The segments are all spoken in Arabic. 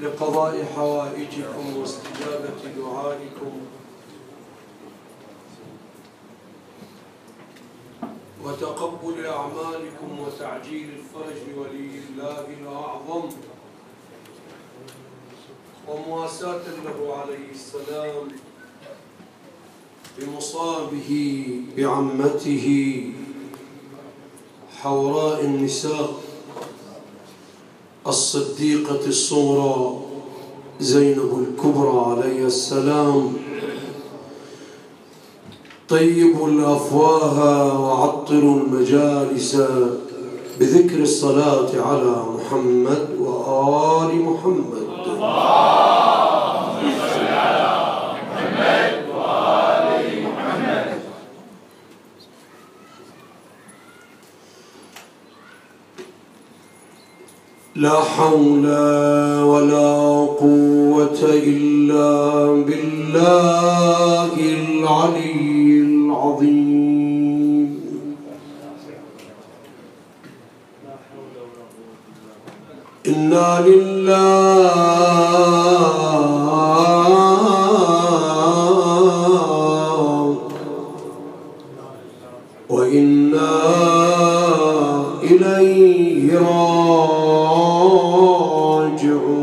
لقضاء حوائجكم واستجابة دعائكم. وتقبل أعمالكم وتعجيل الفرج ولي الله الأعظم. ومواساة له عليه السلام بمصابه بعمته. حوراء النساء الصديقة الصغرى زينب الكبرى عليه السلام. طيبوا الأفواه وعطروا المجالس بذكر الصلاة على محمد وآل محمد. لا حول ولا قوة إلا بالله العلي العظيم. إنا لله راجعون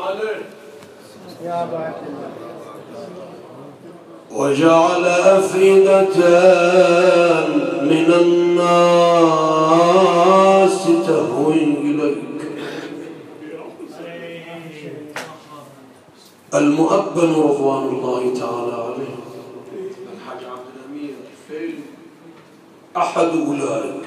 عليه وجعل أفئدة من الناس تهوي إليك. المؤبن رضوان الله تعالى عليه الحاج عبد الأمير الفيل أحد أولئك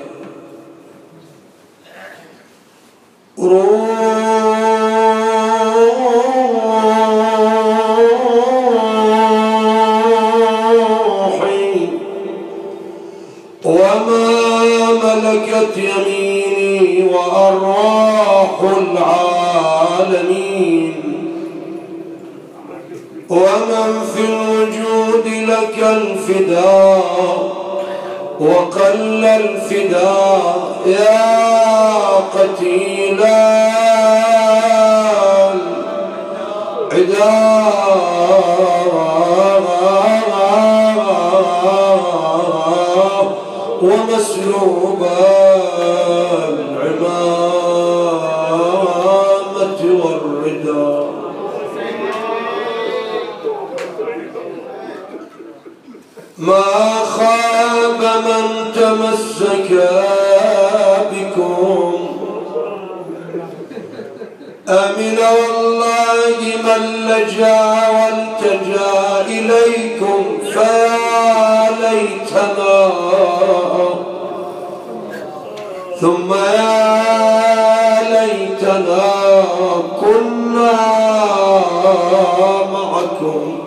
أمن والله من لجا والتجا إليكم فيا ليتنا ثم يا ليتنا كنا معكم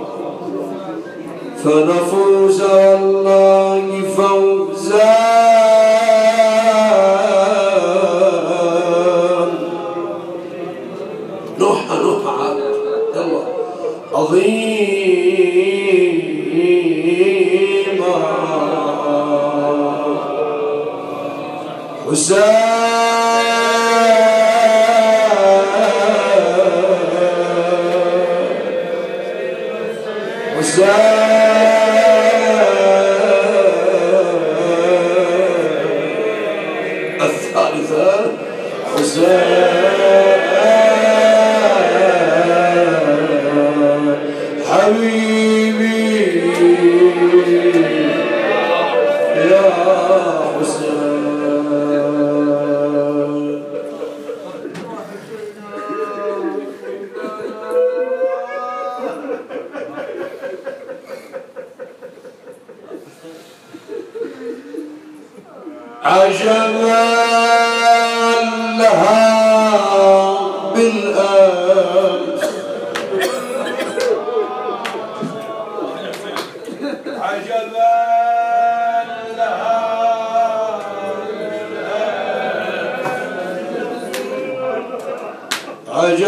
فنفوز والله فوزا Musa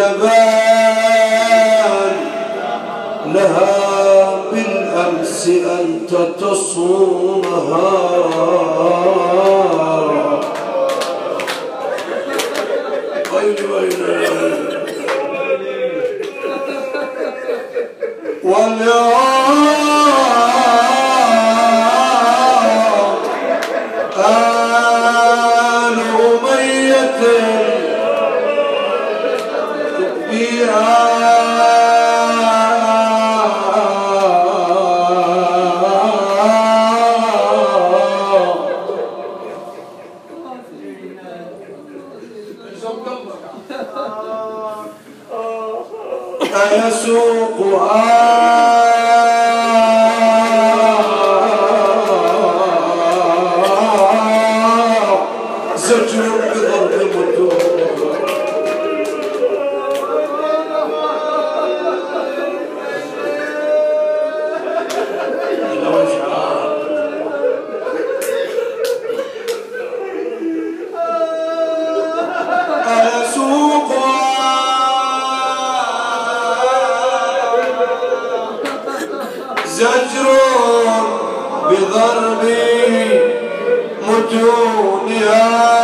عجبان لها بالأمس أنت تصوم نهارا Hallelujah. زجر بضرب متونها.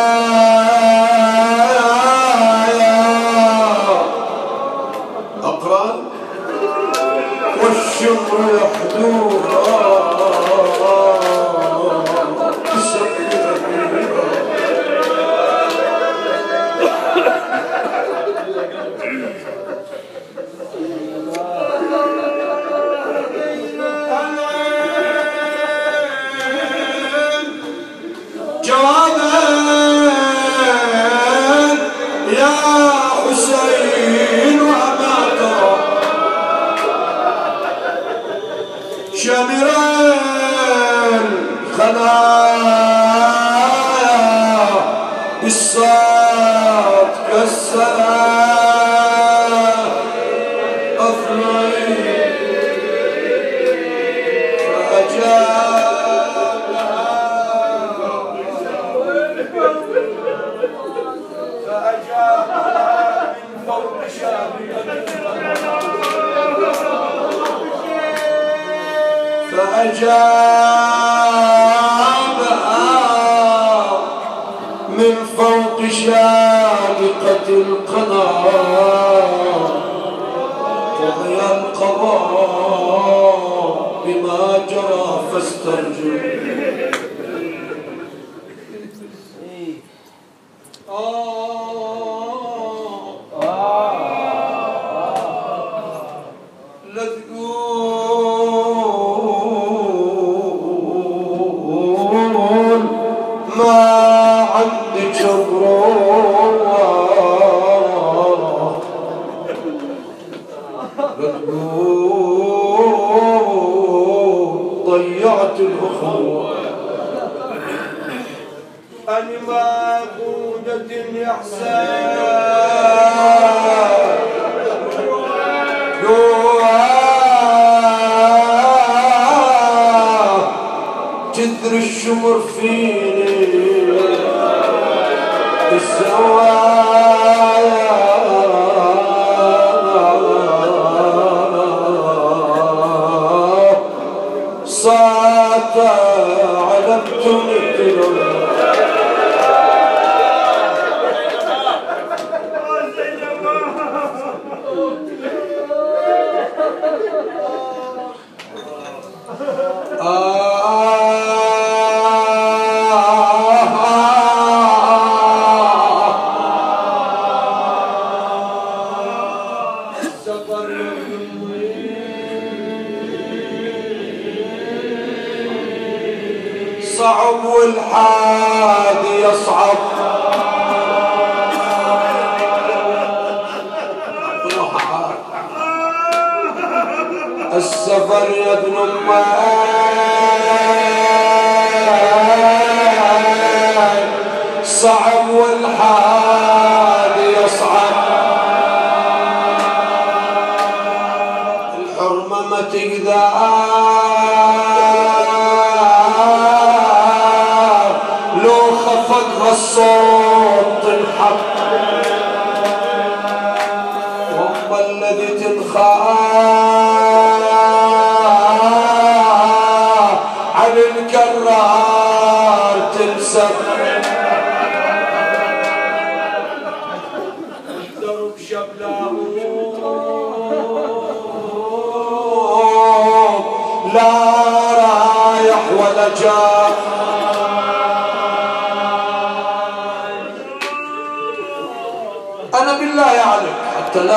subject السفر يا ابن صعب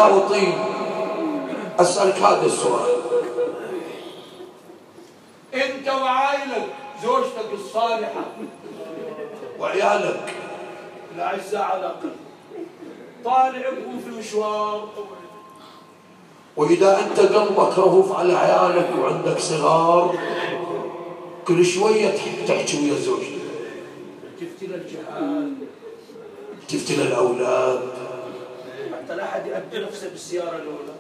أطيل أسألك هذا السؤال. أنت وعائلك زوجتك الصالحة وعيالك. الأعزاء على الأقل. طالع بكم في مشوار. وإذا أنت قلبك رهوف على عيالك وعندك صغار كل شوية تحكي ويا زوجتك. تفتل الجهاد؟ تفتل الأولاد؟ حتى لا أحد يأدي نفسه بالسيارة الأولى.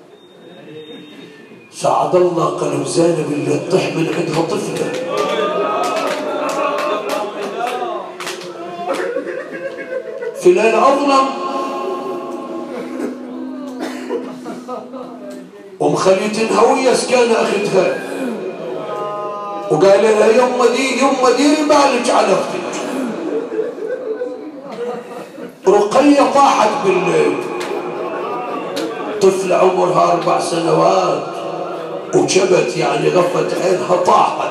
سعد الله قلب زينب اللي تطيح من عندها طفلة في ليل أظلم. ومخلية هوية سكان أختها وقال لها يوم دير يوم دير بالك على أختك. رقية طاحت بالليل. طفلة عمرها أربع سنوات وجبت يعني غفت عينها طاحت.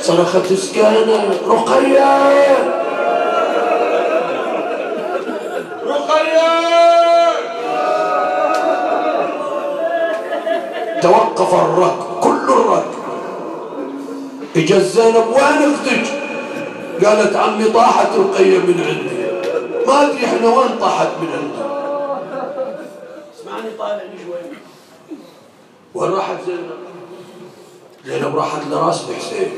صرخت سكانة رقية! رقية! توقف الركب كل الركب. إجا زينب وين أختك؟ قالت عمي طاحت رقية من عندي. ما ادري إحنا وين طاحت من عنده؟ اسمعني طالع لي شوي. وين راحت زينب؟ زينب راحت لراس الحسين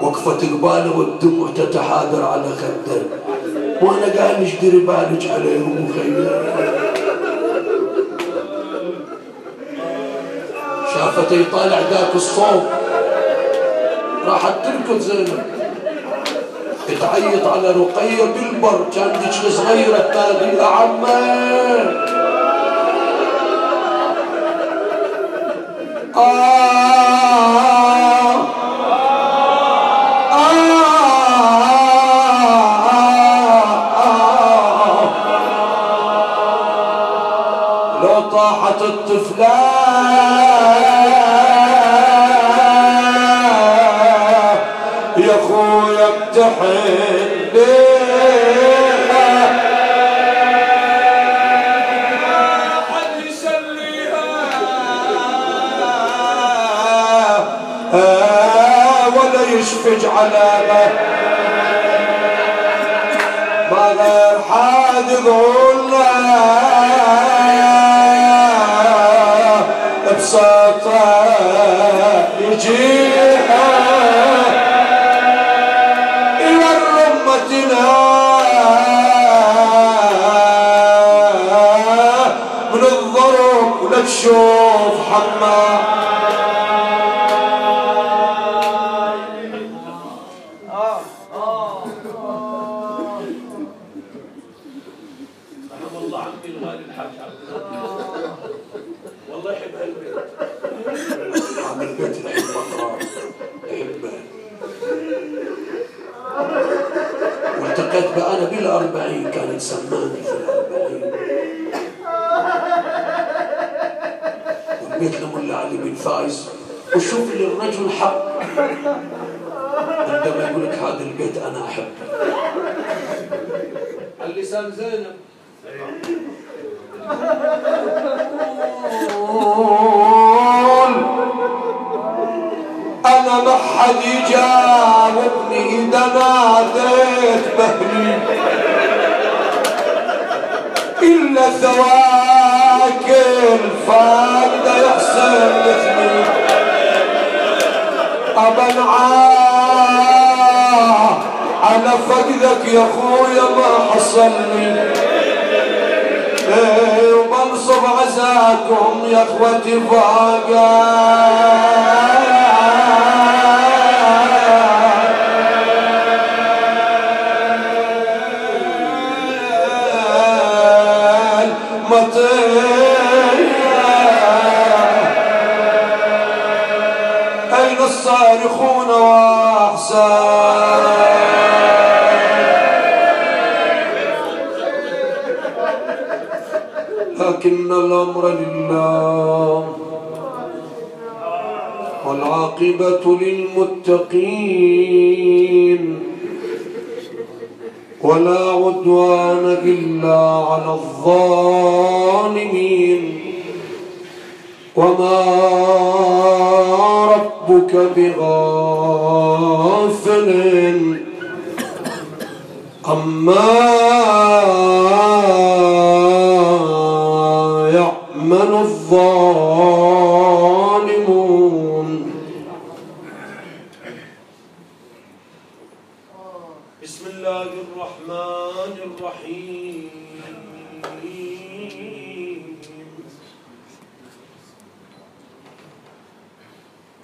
وقفت قباله والدموع تتحاذر على خده. وأنا قاعد نشتري بالك عليهم مخيل شافته يطالع ذاك الصوت راحت تركض زينب. تعيط على رقية بالبر كانت صغيرة تنادي يا لو يشفج على ما غير حد يقولنا بساطة يجيها والبيت لملا علي بن فايز وشوف للرجل حق. عندما يقول لك هذا البيت أنا أحبه. على لسان زينب أنا ما حد يجاوبني إذا ناديت بهلي. إلا ثواك الفاقده أبا عاه على فقدك يا خويا ما حصلني. إيه، وبنصب عزاكم يا أخوتي فاقا. الأمر لله والعاقبة للمتقين ولا عدوان إلا على الظالمين وما ربك بغافل عما الظالمون. بسم الله الرحمن الرحيم.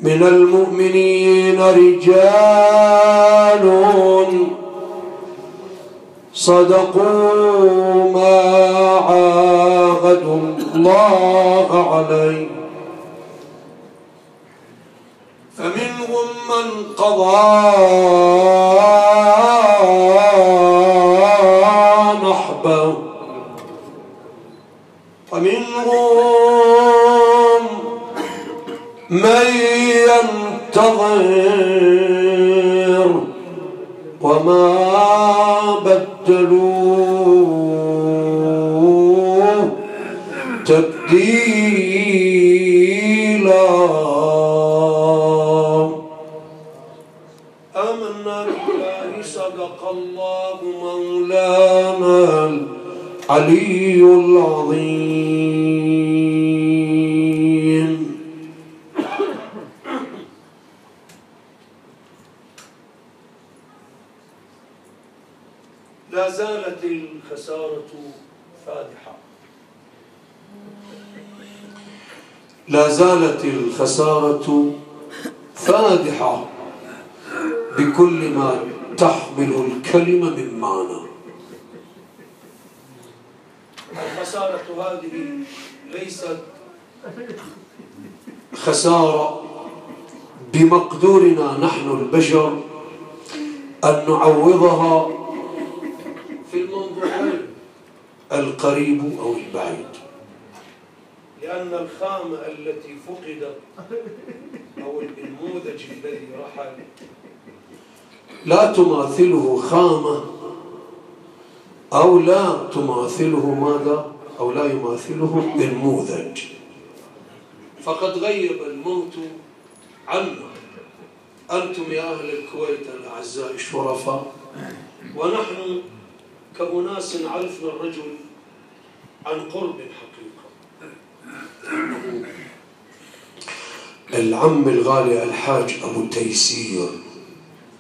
من المؤمنين رجال صدقوا ما عاهدوا الله عليه. فمنهم من قضى نحبه. ومنهم من ينتظر وما بدلوا تبديلا آمنا بالله صدق الله مولانا العلي العظيم. لا زالت الخسارة فادحة. لا زالت الخسارة فادحة بكل ما تحمل الكلمة من معنى. الخسارة هذه ليست خسارة بمقدورنا نحن البشر أن نعوضها في المنظورين القريب أو البعيد. لأن الخامة التي فقدت أو النموذج الذي رحل لا تماثله خامة أو لا تماثله ماذا؟ أو لا يماثله نموذج فقد غيب الموت عنا أنتم يا أهل الكويت الأعزاء شرفاء ونحن كأناس عرفنا الرجل عن قرب حقيقة العم الغالي الحاج أبو تيسير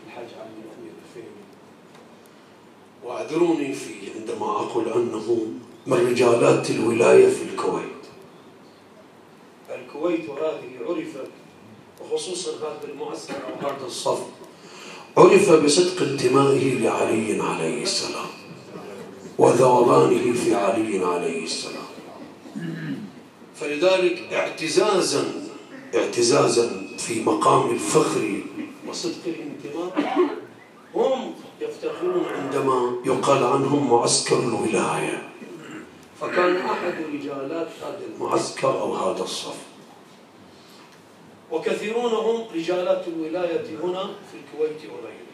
الحاج واعذروني في عندما أقول أنه من رجالات الولاية في الكويت. الكويت خصوصا هذا المعسكر أو هذا الصف. عرف بصدق انتمائه لعلي عليه السلام وذوبانه في علي عليه السلام. فلذلك اعتزازا اعتزازا في مقام الفخر وصدق الانتماء هم يفتخرون عندما يقال عنهم معسكر الولاية. فكان أحد رجالات هذا المعسكر أو هذا الصف. وكثيرون هم رجالات الولاية هنا في الكويت وغيرها.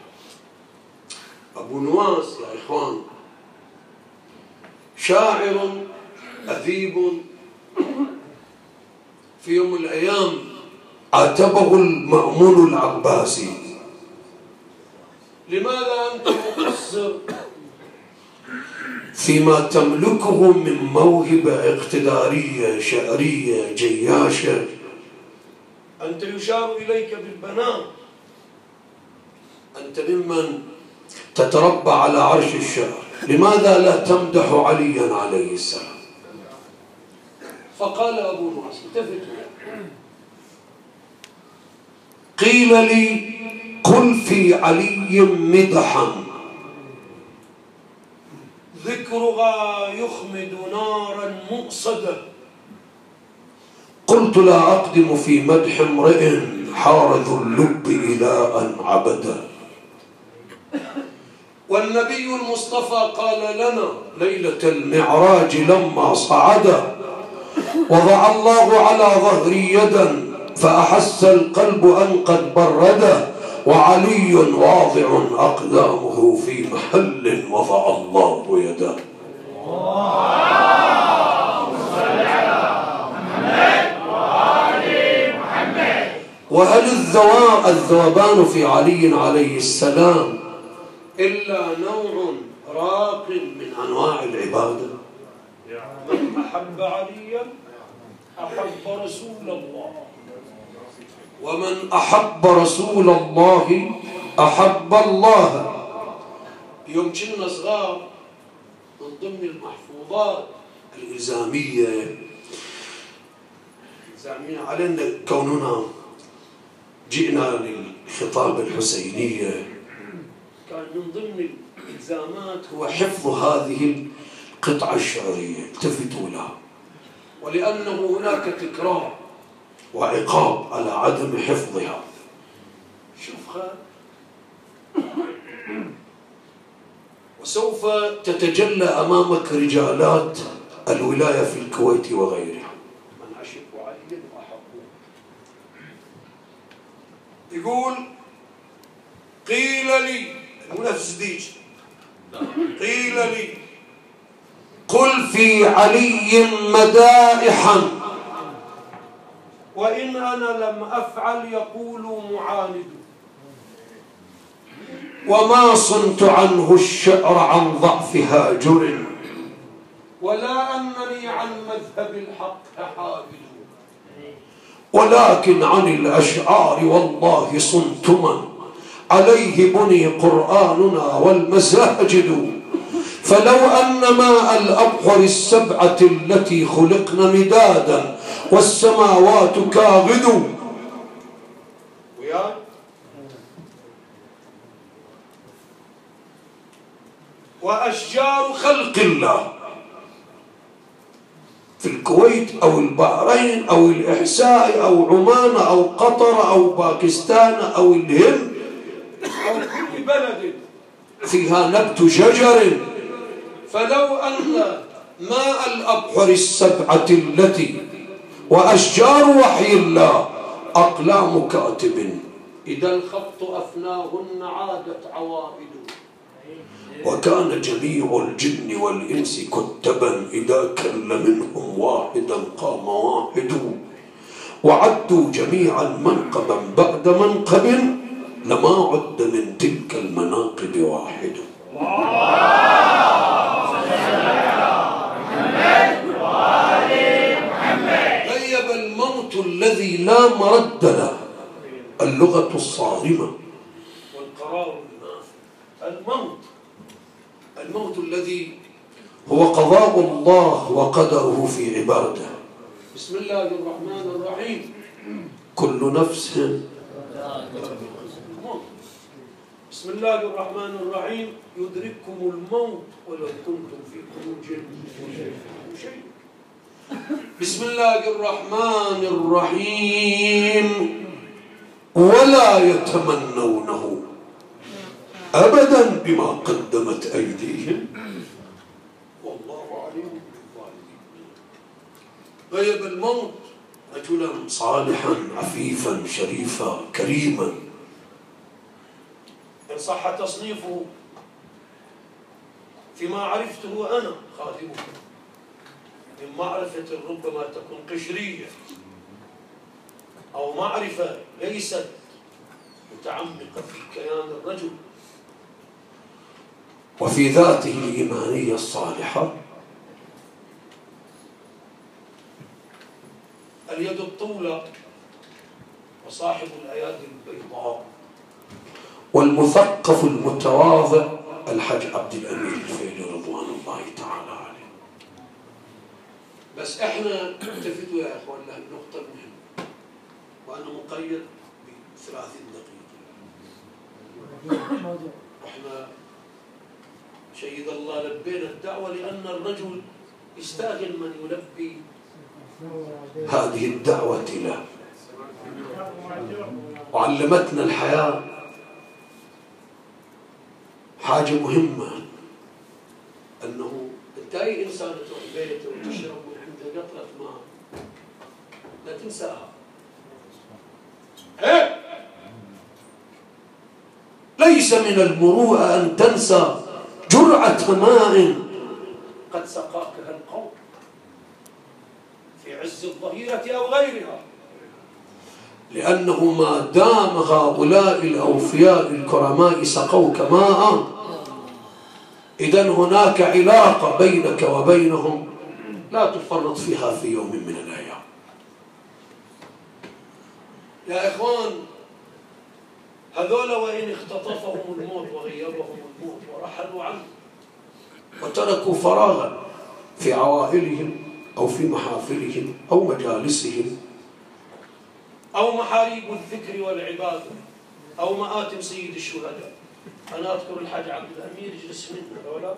أبو نواس يا إخوان شاعر أديب في يوم من الأيام عاتبه المأمون العباسي لماذا أنت مقصر؟ فيما تملكه من موهبة اقتدارية شعرية جياشة. أنت يشار إليك بالبنان أنت ممن تتربى على عرش الشعر. لماذا لا تمدح عليا عليه السلام؟ فقال أبو نواس التفتوا قيل لي قل في علي مدحا. ذكرها يخمد نارا مؤصدة. قلت لا أقدم في مدح امرئ حار ذو اللب إلى أن عبده والنبي المصطفى قال لنا ليلة المعراج لما صعد وضع الله على ظهري يدا فأحس القلب أن قد برده وعلي واضع أقدامه في محل وضع الله يده وهل الذوبان في علي عليه السلام إلا نوع راق من أنواع العبادة؟ من أحب عليا أحب رسول الله. ومن أحب رسول الله أحب الله. يوم كنا صغار من ضمن المحفوظات الإلزامية. الإلزامية علينا كوننا جئنا للخطاب الحسينية. كان من ضمن الإلزامات هو حفظ هذه القطعة الشعرية التفتوا لها. ولأنه هناك تكرار وعقاب على عدم حفظها. شوف وسوف تتجلى أمامك رجالات الولاية في الكويت وغيرها. من عشق علي وأحبه يقول قيل لي مو نفس ديج. قيل لي قل في علي مدائحا. وإن أنا لم أفعل يقول معاند. وما صنت عنه الشعر عن ضعف هاجر. ولا أنني عن مذهب الحق حافظ ولكن عن الأشعار والله صنت من. عليه بني قرآننا والمساجد. فلو أن ماء الأبحر السبعة التي خلقن مدادا والسماوات كاغد. وأشجار خلق الله. في الكويت أو البحرين أو الإحساء أو عمان أو قطر أو باكستان أو الهند. أو كل بلد فيها نبت شجر. فلو أن ماء الأبحر السبعة التي وأشجار وحي الله أقلام كاتب. إذا الخط أفناهن عادت عوائد. وكان جميع الجن والإنس كتبا إذا كل منهم واحدا قام واحد. وعدوا جميعا منقبا بعد منقب لما عد من تلك المناقب واحد. الذي لا مرد له اللغة الصارمة. والقرار الموت. الموت الذي هو قضاء الله وقدره في عباده بسم الله الرحمن الرحيم. كل نفس. بسم الله الرحمن الرحيم. يدرككم الموت ولو كنتم في بروج شيء بسم الله الرحمن الرحيم ولا يتمنونه أبدا بما قدمت أيديهم. والله عليم بالظالمين. غيب الموت. رجلا صالحا عفيفا شريفا كريما. إن صح تصنيفه فيما عرفته أنا خادمه. من معرفة ربما تكون قشرية أو معرفة ليست متعمقة في كيان الرجل. وفي ذاته الإيمانية الصالحة. اليد الطولة وصاحب الأيادي البيضاء. والمثقف المتواضع الحج عبد الأمير الفيلي رضوان الله تعالى. بس إحنا التفتوا يا اخوان لهالنقطة المهمة وأنا مقيد بثلاثين دقيقة. إحنا شهد الله لبينا الدعوة لأن الرجل يستاهل من يلبي هذه الدعوة له. وعلمتنا الحياة حاجة مهمة أنه أنت أي إنسان تروح بيته وتشرب من عنده قطرة ماء إيه؟ ليس من المروءة أن تنسى جرعة ماء. قد سقاكها القوم في عز الظهيرة أو غيرها. لأنه ما دام هؤلاء الأوفياء الكرماء سقوك ماء إذا هناك علاقة بينك وبينهم لا تفرط فيها في يوم من الأيام يا إخوان هذول وإن اختطفهم الموت وغيرهم الموت ورحلوا عنه وتركوا فراغا في عوائلهم أو في محافلهم أو مجالسهم أو محاريب الذكر والعبادة أو مآتم سيد الشهداء. أنا أذكر الحاج عبد الأمير يجلس منا ولا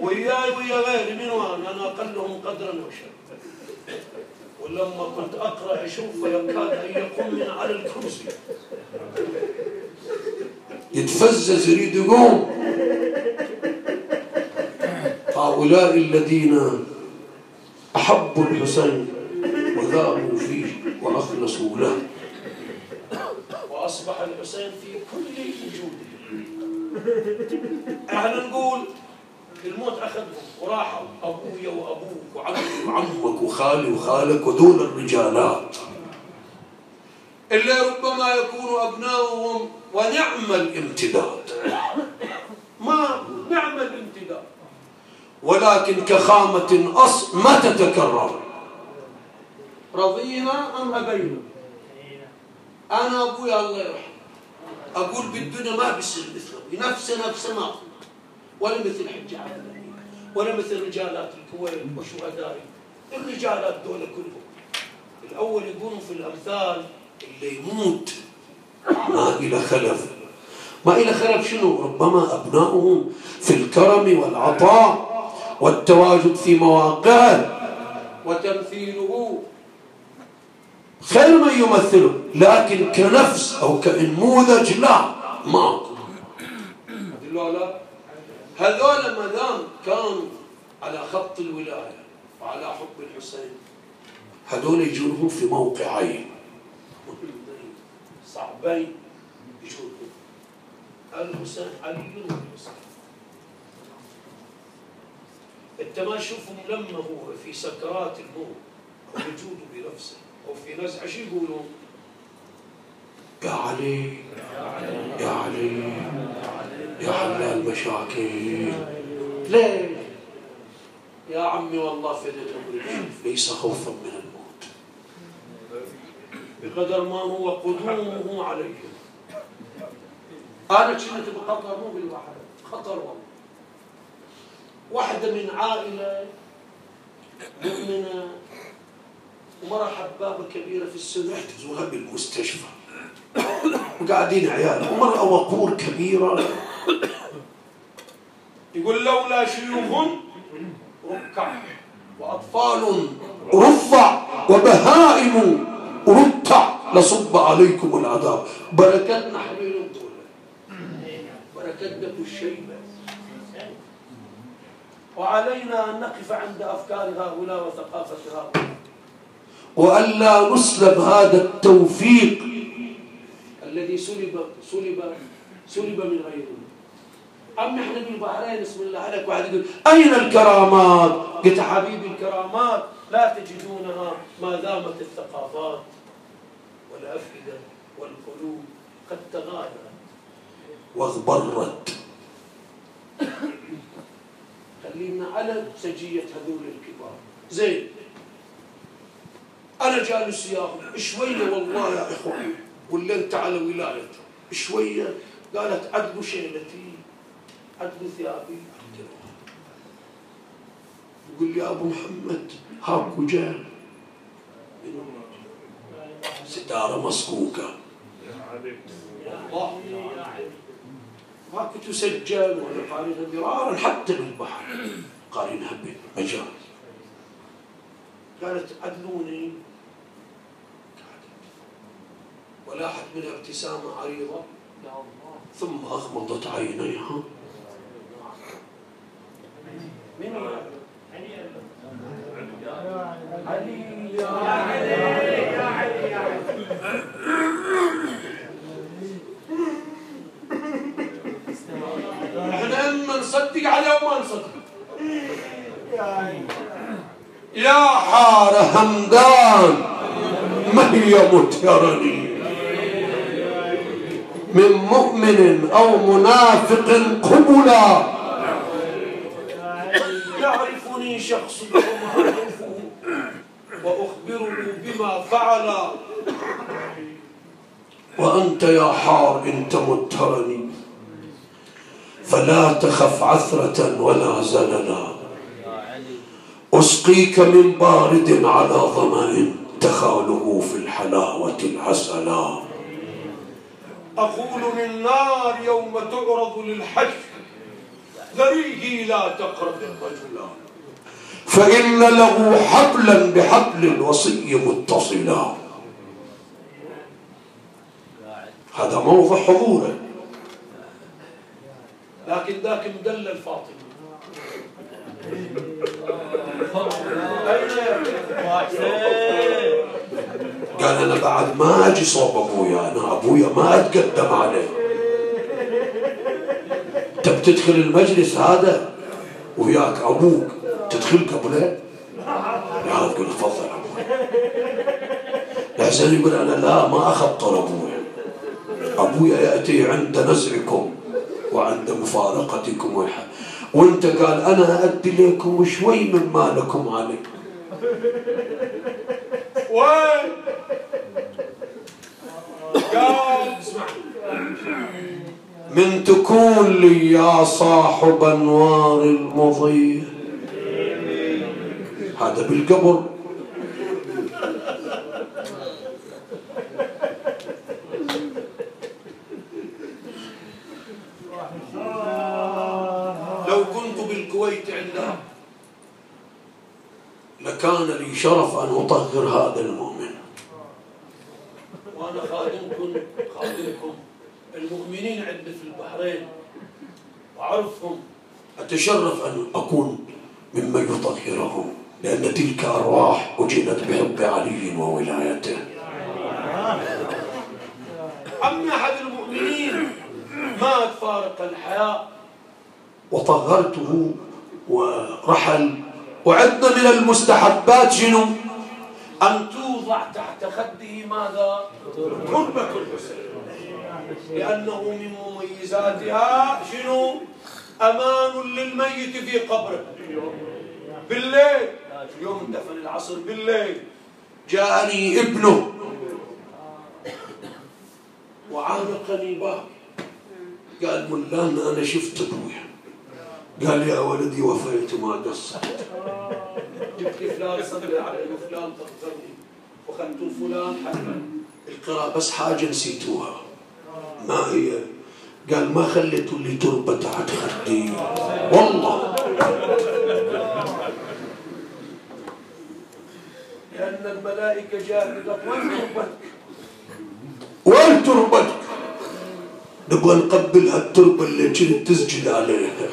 وياي ويا غيري من وين؟ أنا أقلهم قدرا وشرا. ولما كنت أقرأ أشوف يكاد أن يقوم من على الكرسي. يتفزز يريد يقوم. هؤلاء الذين أحبوا الحسين وذابوا فيه وأخلصوا له. وأصبح الحسين في كل وجوده. إحنا نقول الموت أخذهم وراحوا أبويا وأبوك وعمي وعمك وخالي وخالك ودول الرجالات. اللي ربما يكون أبناؤهم ونعم الامتداد. ما نعم الامتداد؟ ولكن كخامة أص ما تتكرر. رضينا أم أبينا؟ أنا أبويا الله يرحمه. أقول بالدنيا ما بيصير مثله. نفس نفس ما ولا مثل حج عبد ولا مثل رجالات الكويت وشهدائي الرجالات دول كلهم. الأول يقولوا في الأمثال اللي يموت. ما إلى خلف. ما إلى خلف شنو؟ ربما أبناؤهم في الكرم والعطاء والتواجد في مواقعه وتمثيله. خير من يمثله لكن كنفس أو كنموذج لا. ما لا. هذول ما دام كانوا على خط الولاية وعلى حب الحسين هذول يجونهم في موقعين. صعبين يجونهم. الحسين علي والحسين انت ما تشوفهم لما هو في سكرات الموت وجوده بنفسه أو في نزعة شو يقولون؟ يا علي. يا علي. يا حل المشاكل ليه؟ يا عمي والله فدت امري ليس خوفا من الموت. بقدر ما هو قدومه عليهم أنا كنت بخطر مو بالواحد خطر والله. واحدة من عائلة مؤمنة ومرة حبابة كبيرة في السن. يحتزوها بالمستشفى. وقاعدين عيال. ومرأة وقور كبيرة يقول لولا شيوخ ركع وأطفال رفع وبهائم رتع لصب عليكم العذاب. بركتنا حبيب بركتنا الشيبة وعلينا أن نقف عند أفكار هؤلاء وثقافة هؤلاء. وألا نسلب هذا التوفيق الذي سلب سلب سلب من غيرنا. أما إحنا بالبحرين بسم الله عليك واحد يقول أين الكرامات؟ قلت حبيبي الكرامات لا تجدونها ما دامت الثقافات والأفئدة والقلوب قد تغايرت. واغبرت. خلينا على سجية هذول الكبار. زين. أنا جالس وياهم. شوية والله يا إخوان. والليل على ولايته شوية قالت عدلوا شيلتي. عدلوا ثيابي. يقول لي أبو محمد هاكو جال ستارة مصكوكة الله ما كنت سجل ولا قارنها مرارا حتى بالبحر. قارنها بالمجال. قالت عدلوني. ولاحت منها ابتسامة عريضة. ثم أغمضت عينيها. علي يا اما نصدق عليه وما نصدق يا حار همدان ما هي متيرني من مؤمن أو منافق قبلا يعرفني شخص وما أعرفه وأخبره بما فعل وأنت يا حار إن تمترني فلا تخف عثرة ولا زللا. أسقيك من بارد على ظمأ تخاله في الحلاوة العسلا. أقول للنار يوم تعرض للحشر ذريه لا تقرب الرجل فإن له حبلا بحبل الوصي متصلا. هذا موضع حضوره. لكن ذاك مدلل فاطمة قال أنا بعد ما أجي صوب أبويا أنا أبويا ما أتقدم عليه. تب تدخل المجلس هذا وياك أبوك تدخل قبله؟ لا تقول تفضل أبوي. الحسين يقول أنا لا ما أخطر أبويا أبويا يأتي عند نزعكم وعند مفارقتكم. ويح- وانت قال أنا أدي لكم شوي مما لكم علي. وين؟ قال اسمع من تكون لي يا صاحب أنوار المضيء هذا بالقبر. لو كنت بالكويت عندها لكان لي شرف أن أطهر هذا المؤمن. وأنا خادمكم خادمكم. المؤمنين عندي في البحرين واعرفهم أتشرف أن أكون ممن يطهرهم لأن تلك أرواح اجلت بحب علي وولايته. أما أحد المؤمنين مات فارق الحياة. وطهرته ورحل. وعدنا من المستحبات شنو؟ أن توضع تحت خده ماذا؟ كربة. الحسين لأنه من مميزاتها شنو؟ أمان للميت في قبره. بالليل يوم دفن العصر بالليل جاءني ابنه. وعانقني باب. قال مولانا أنا شفت أبويا. قال يا ولدي وفيت ما قصرت. جبت فلان صلي عليه وفلان طهرني وخلتوا فلان حتى القراءة بس حاجة نسيتوها. ما هي قال ما خليتوا لي تربة تحت خدي والله لأن الملائكة جاءت قالت وين تربتك؟ وين تربتك؟ نبغى نقبل هالتربة اللي كنت تسجد عليها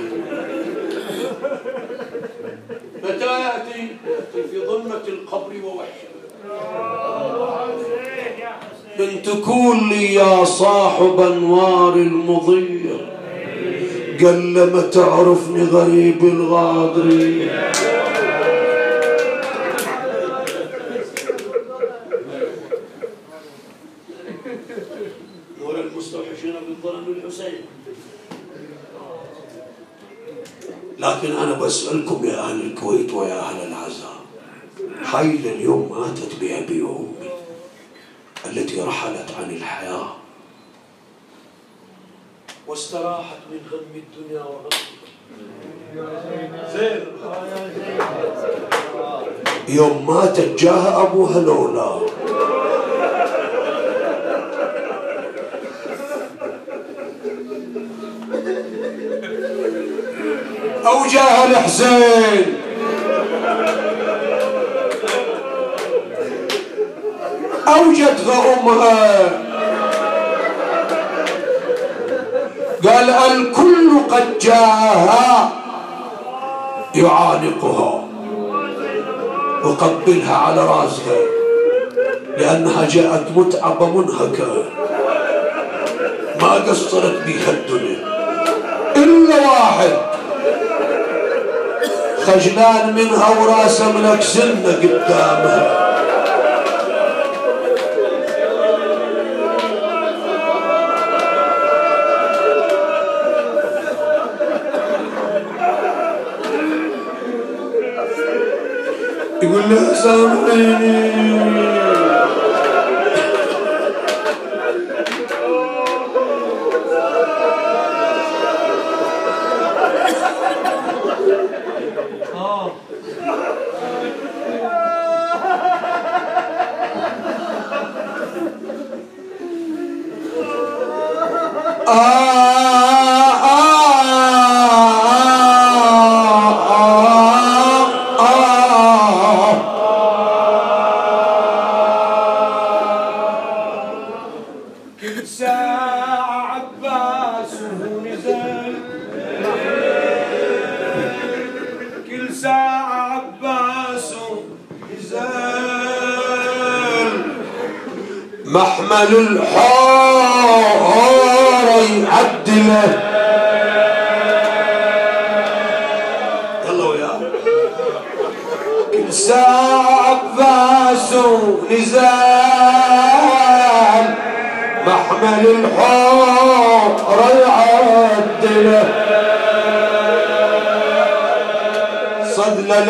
متى يأتي؟ يأتي في ظلمة القبر ووحشة تكون لي يا صاحب أنوار المضية قل ما تعرفني غريب الغادري نور المستوحشين بالظلم الحسين. لكن أنا بسألكم يا أهل الكويت ويا أهل العزاء حيل اليوم ماتت بأبي وأمي التي رحلت عن الحياة واستراحت غم الدنيا يوم ماتت جاه أبوها لولا أو جاه الحسين أوجدها أمها. قال الكل قد جاءها يعانقها وقبلها على راسها لأنها جاءت متعبة منهكة. ما قصرت بها الدنيا. إلا واحد. خجلان منها وراسة منك سنة قدامها. يقول لها سامحيني.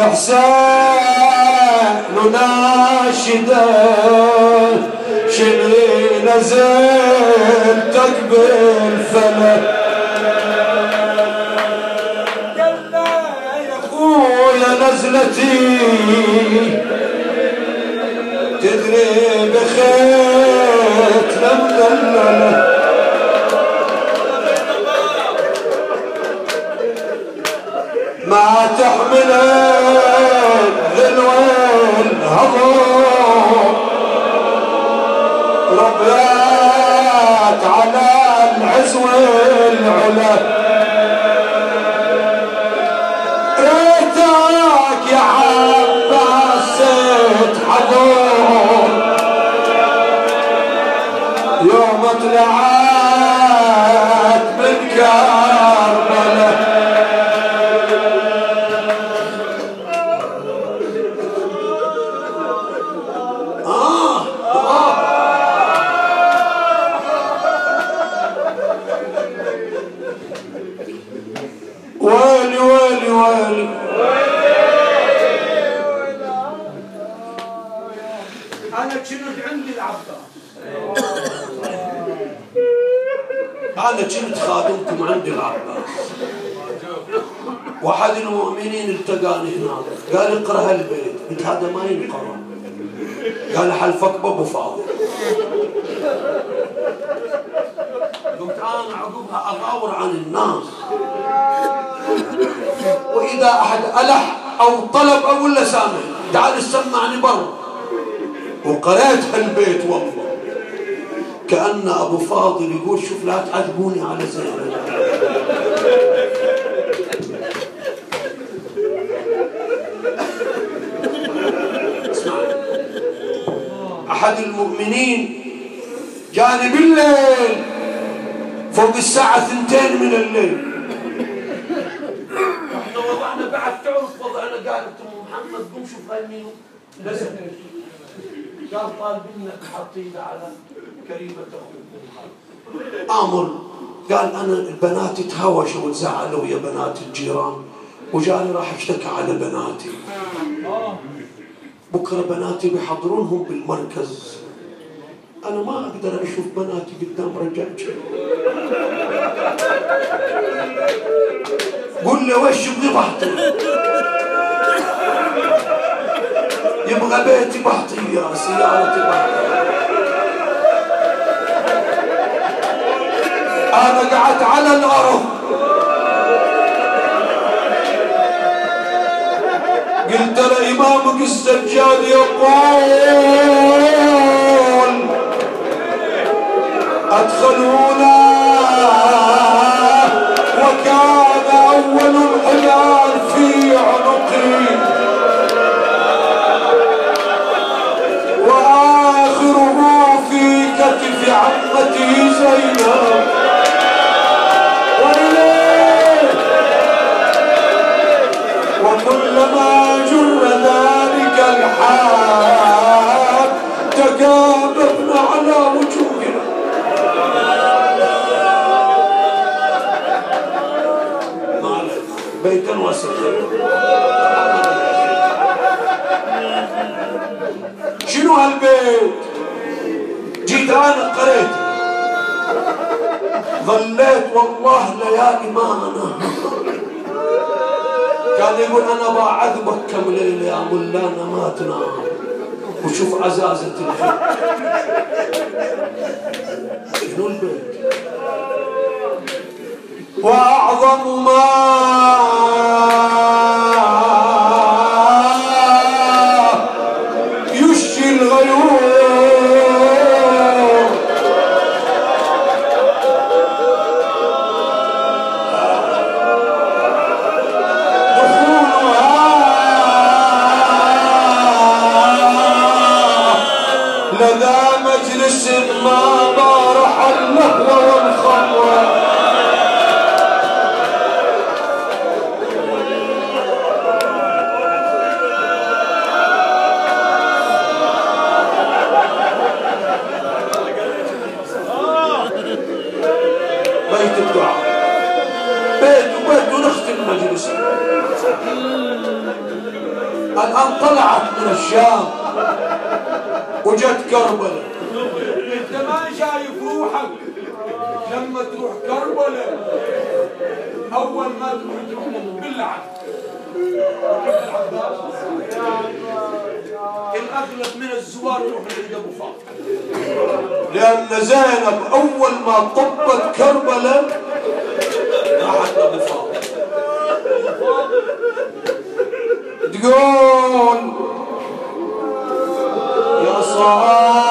الحسين نناشده شني نزلتك خويا نزلتي تدري بخيت لمدلله ما قلت أنا عقبها اغاور عن الناس. وإذا أحد ألح أو طلب أقول له سامح تعال سمعني برا. وقريت هالبيت والله. كأن أبو فاضل يقول شوف لا تعذبوني على زينب أحد المؤمنين. جاني بالليل فوق الساعة ثنتين من الليل. إحنا وضعنا بعد تعرف وضعنا. قالت ام محمد قوم شوف هاي نزل قال طالب منك حط ايده على كريمة أخوك. أمر قال أنا البنات تهاوشوا وتزعلوا يا بنات الجيران وجاني راح اشتكى على بناتي. بكرة بناتي بيحضرونهم بالمركز. أنا ما أقدر أشوف بناتي قدام رجال قول له وش يبغي بحطي يبغى بيتي بحطيه سيارتي بحطيه أنا قعدت على الأرض. قلت لإمامك السجاد يقول أدخلونا ليالي ما انام كان يقول أنا بعذبك كم ليلة يا مولانا ما تنام. وشوف عزازة الحب شنو البيت؟ وأعظم المجلس. الآن طلعت من الشام وجت كربلاء أنت ما شايف روحك لما تروح كربلاء أول ما تروح تروح باللعب. الاغلب من الزوار يروح عند أبو فاطمة. لأن زينب أول ما طبت كربلاء راحت أبو فاطمة. تقول يا صام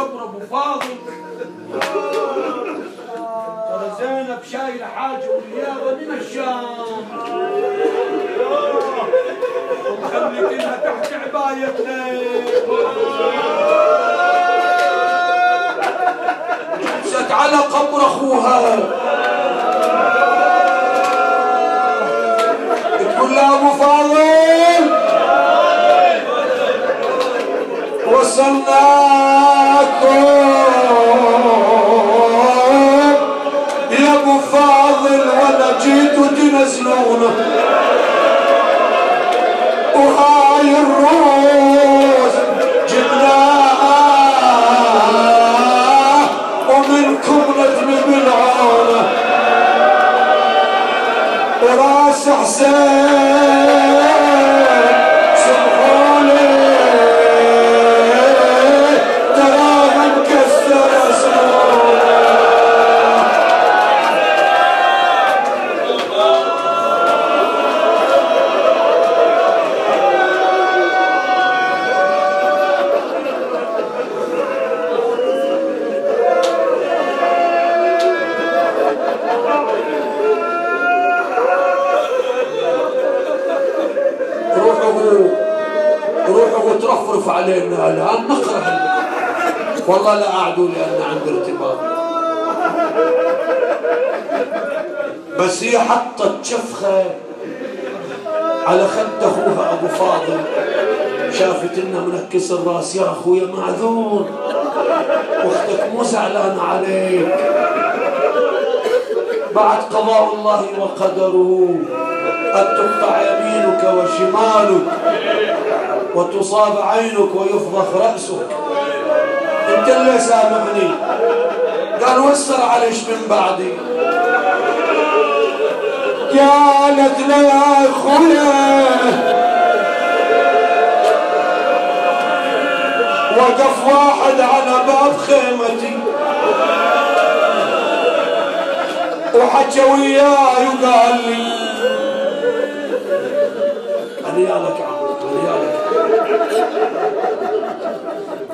ابو فاضل ترى زينب شايلة حاجة ورياضه من الشام. ومخليكنها تحت عبايتنا جلست على قبر أخوها. تقول له أبو فاضل. وصلناكم يا أبو فاضل ولا جيتوا تنزلونه روحه ترفرف علينا الآن. نكره والله لا أعدو لأن عندي ارتباط. بس هي حطت شفخة على خد أخوها أبو فاضل. شافت إنه منكس الرأس. يا أخويا معذور. واختك مو زعلانة عليك. بعد قضاء الله وقدره قد تقطع يمينك وشمالك. وتصاب عينك ويفضخ رأسك. انت اللي سامحني. قال وسر عليش من بعدي. قالت له يا أخويا. وقف واحد على باب خيمتي. وحكى وياي وقال لي هنيالك يا هنيالك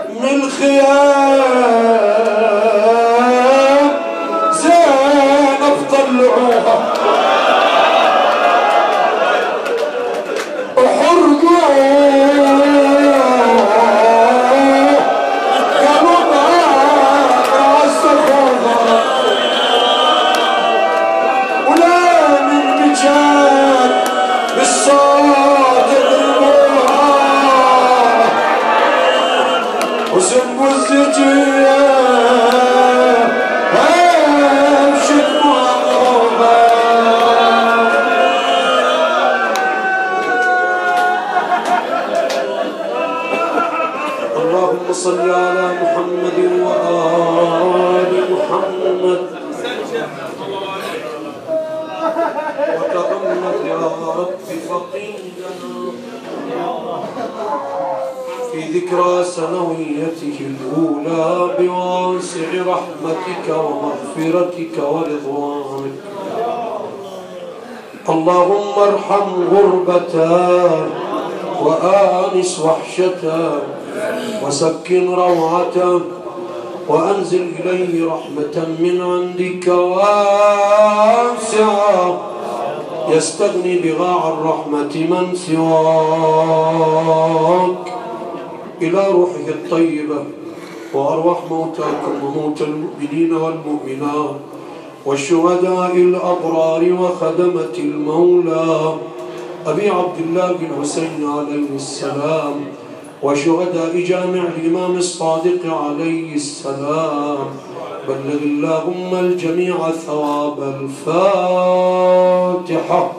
من الخيام صل على محمد وآل محمد. وتغمد يا رب فقيدنا ذكرى سنويته الأولى بواسع رحمتك ومغفرتك ورضوانك. اللهم ارحم غربته وآنس وحشته وسكن روعته وأنزل إليه رحمة من عندك واسعة. يستغني بغاع الرحمة من سواك. إلى روحه الطيبة وأرواح موتاكم وموتى المؤمنين والمؤمنات والشهداء الأبرار وخدمة المولى. أبي عبد الله الحسين عليه السلام وشهداء جامع الإمام الصادق عليه السلام. بلغ اللهم الجميع ثواب الفاتحة.